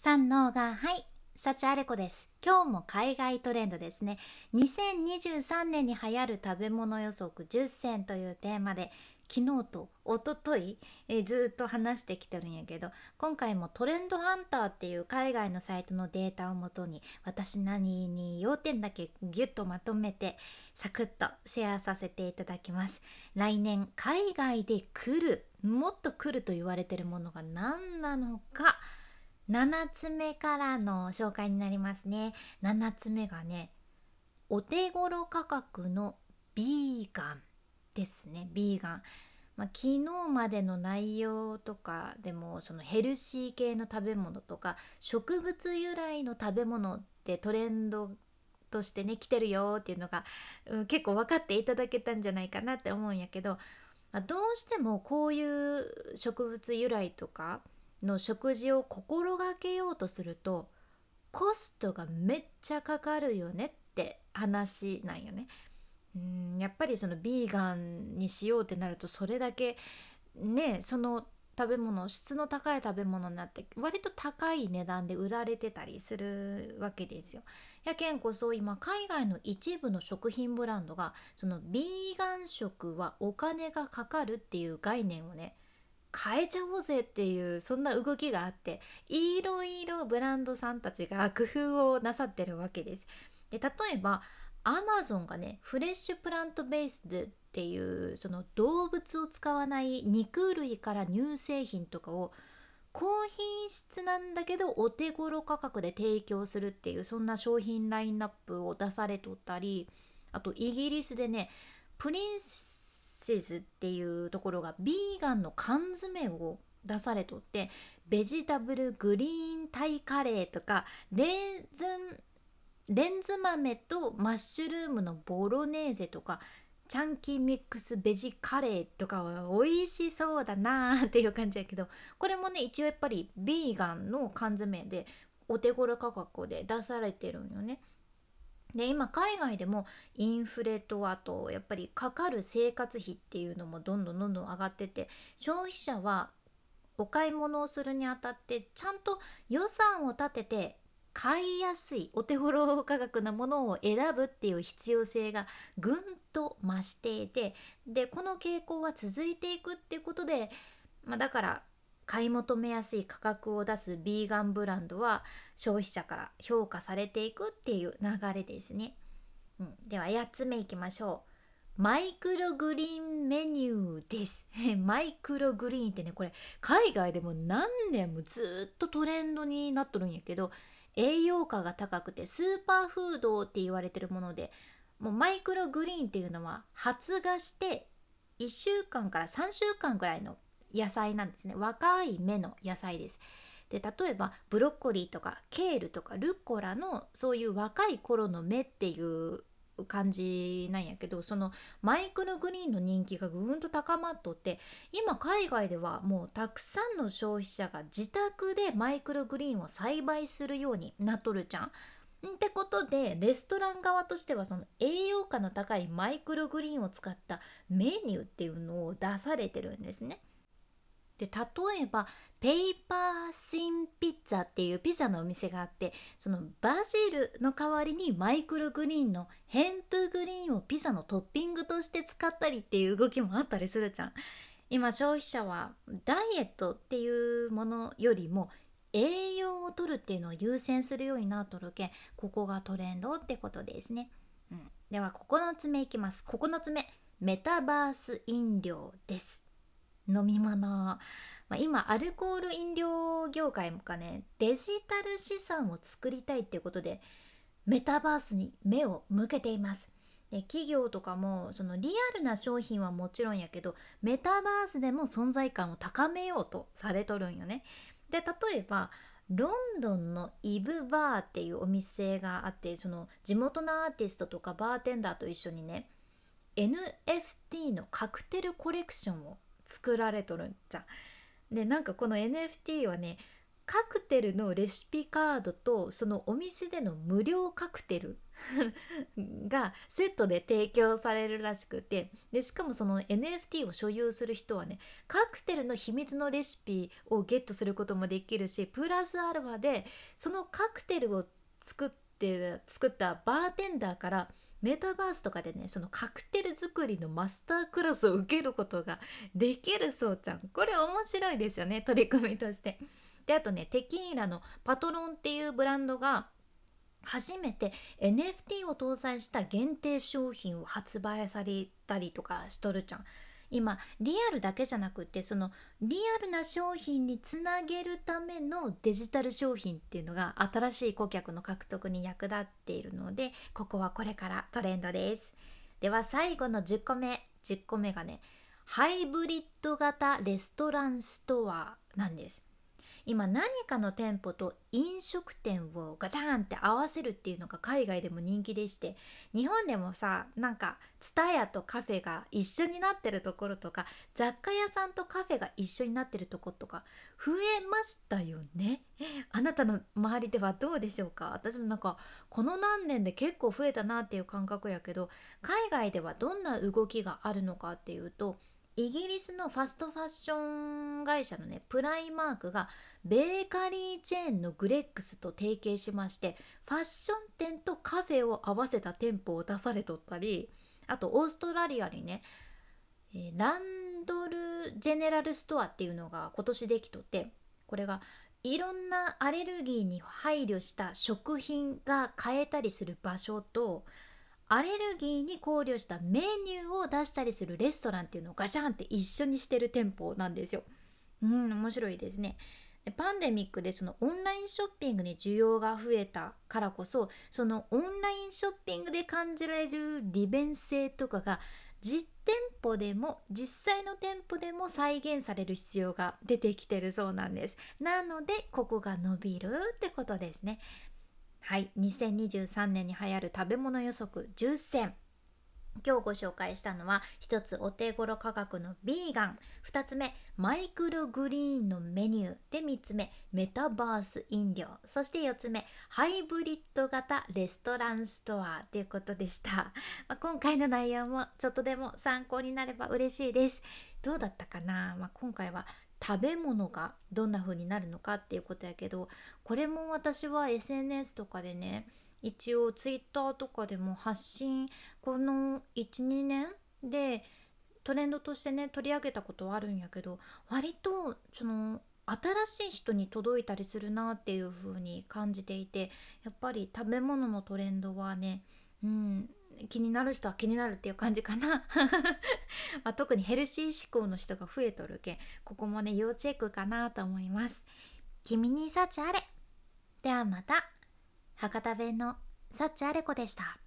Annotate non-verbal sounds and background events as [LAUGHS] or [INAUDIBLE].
三能がはい幸あれ子です。今日も海外トレンドですね。2023年に流行る食べ物予測10選というテーマで昨日と一昨日えずっと話してきてるんやけど今回もトレンドハンターっていう海外のサイトのデータをもとに私なりに要点だけギュッとまとめてサクッとシェアさせていただきます。来年海外で来るもっと来ると言われてるものが何なのか7つ目からの紹介になりますね。7つ目がねお手頃価格のビーガンですね。ビーガン、まあ、昨日までの内容とかでもそのヘルシー系の食べ物とか植物由来の食べ物ってトレンドとしてね来てるよっていうのが、うん、結構分かっていただけたんじゃないかなって思うんやけど、まあ、どうしてもこういう植物由来とかの食事を心がけようとするとコストがめっちゃかかるよねって話なんよね。うんやっぱりそのビーガンにしようってなるとそれだけねその食べ物質の高い食べ物になって割と高い値段で売られてたりするわけですよ。やけんこそ今海外の一部の食品ブランドがそのビーガン食はお金がかかるっていう概念をね変えちゃおうぜっていうそんな動きがあっていろいろブランドさんたちが工夫をなさってるわけです。で例えばアマゾンがねフレッシュプラントベースっていうその動物を使わない肉類から乳製品とかを高品質なんだけどお手頃価格で提供するっていうそんな商品ラインナップを出されとったりあとイギリスでねプリンスセスっていうところがビーガンの缶詰を出されとってベジタブルグリーンタイカレーとかレーズンレンズ豆とマッシュルームのボロネーゼとかチャンキーミックスベジカレーとかは美味しそうだなーっていう感じやけどこれもね一応やっぱりビーガンの缶詰でお手頃価格で出されてるんよね。で今海外でもインフレとあとやっぱりかかる生活費っていうのもどんどんどんどん上がってて消費者はお買い物をするにあたってちゃんと予算を立てて買いやすいお手頃価格なものを選ぶっていう必要性がぐんと増していてでこの傾向は続いていくっていうことで、まあ、だから買い求めやすい価格を出すビーガンブランドは消費者から評価されていくっていう流れですね。うん、では8つ目いきましょう。マイクログリーンメニューです。[LAUGHS] マイクログリーンってねこれ海外でも何年もずっとトレンドになっとるんやけど栄養価が高くてスーパーフードって言われてるものでもうマイクログリーンっていうのは発芽して1週間から3週間ぐらいの野菜なんですね若い芽の野菜ですで例えばブロッコリーとかケールとかルッコラのそういう若い頃の芽っていう感じなんやけどそのマイクログリーンの人気がぐんと高まっとって今海外ではもうたくさんの消費者が自宅でマイクログリーンを栽培するようになっとるじゃん。ってことでレストラン側としてはその栄養価の高いマイクログリーンを使ったメニューっていうのを出されてるんですね。で例えば Paper Thin Pizza っていうピザのお店があってそのバジルの代わりにマイクログリーンのヘンプグリーンをピザのトッピングとして使ったりっていう動きもあったりするじゃん。今消費者はダイエットっていうものよりも栄養を取るっていうのを優先するようになっとるけんここがトレンドってことですね。うん、では9つ目いきます。9つ目メタバース飲料です。飲み物、まあ、今アルコール飲料業界もかねデジタル資産を作りたいっていうことでメタバースに目を向けています。で企業とかもそのリアルな商品はもちろんやけどメタバースでも存在感を高めようとされとるんよね。で例えばロンドンのイブバーっていうお店があってその地元のアーティストとかバーテンダーと一緒にね NFT のカクテルコレクションを作られとるんじゃん。でなんかこの NFT はねカクテルのレシピカードとそのお店での無料カクテル [LAUGHS] がセットで提供されるらしくてでしかもその NFT を所有する人はねカクテルの秘密のレシピをゲットすることもできるしプラスアルファでそのカクテルを作って作ったバーテンダーからメタバースとかでねそのカクテル作りのマスタークラスを受けることができるそうちゃんこれ面白いですよね取り組みとして。であとねテキーラのパトロンっていうブランドが初めて NFT を搭載した限定商品を発売されたりとかしとるちゃん。今リアルだけじゃなくてそのリアルな商品につなげるためのデジタル商品っていうのが新しい顧客の獲得に役立っているのでここはこれからトレンドです。では最後の10個目。10個目がねハイブリッド型レストランストアなんです。今何かの店舗と飲食店をガチャンって合わせるっていうのが海外でも人気でして日本でもさなんか TSUTAYA とカフェが一緒になってるところとか雑貨屋さんとカフェが一緒になってるとことか増えましたよね。あなたの周りではどうでしょうか？私もなんかこの何年で結構増えたなっていう感覚やけど海外ではどんな動きがあるのかっていうとイギリスのファストファッション会社のねプライマークがベーカリーチェーンのグレックスと提携しましてファッション店とカフェを合わせた店舗を出されとったりあとオーストラリアにね、え、ランドルジェネラルストアっていうのが今年できとってこれがいろんなアレルギーに配慮した食品が買えたりする場所とアレルギーに考慮したメニューを出したりするレストランっていうのをガチャンって一緒にしてる店舗なんですよ。うん面白いですね。でパンデミックでそのオンラインショッピングに需要が増えたからこそそのオンラインショッピングで感じられる利便性とかが実店舗でも実際の店舗でも再現される必要が出てきてるそうなんですなのでここが伸びるってことですねはい。2023年に流行る食べ物予測10選。今日ご紹介したのは1つお手頃価格のビーガン。2つ目マイクログリーンのメニュー。で3つ目メタバース飲料。そして4つ目ハイブリッド型レストランストア。ということでした、まあ、今回の内容もちょっとでも参考になれば嬉しいです。どうだったかな、まあ、今回は食べ物がどんな風になるのかっていうことやけどこれも私は SNS とかでね一応 Twitter とかでも発信この12年でトレンドとしてね取り上げたことはあるんやけど割とその新しい人に届いたりするなっていう風に感じていてやっぱり食べ物のトレンドはねうん気になる人は気になるっていう感じかな、[LAUGHS] まあ、特にヘルシー志向の人が増えとるけんここもね要チェックかなと思います。君に幸あれ。ではまた。博多弁の幸あれ子でした。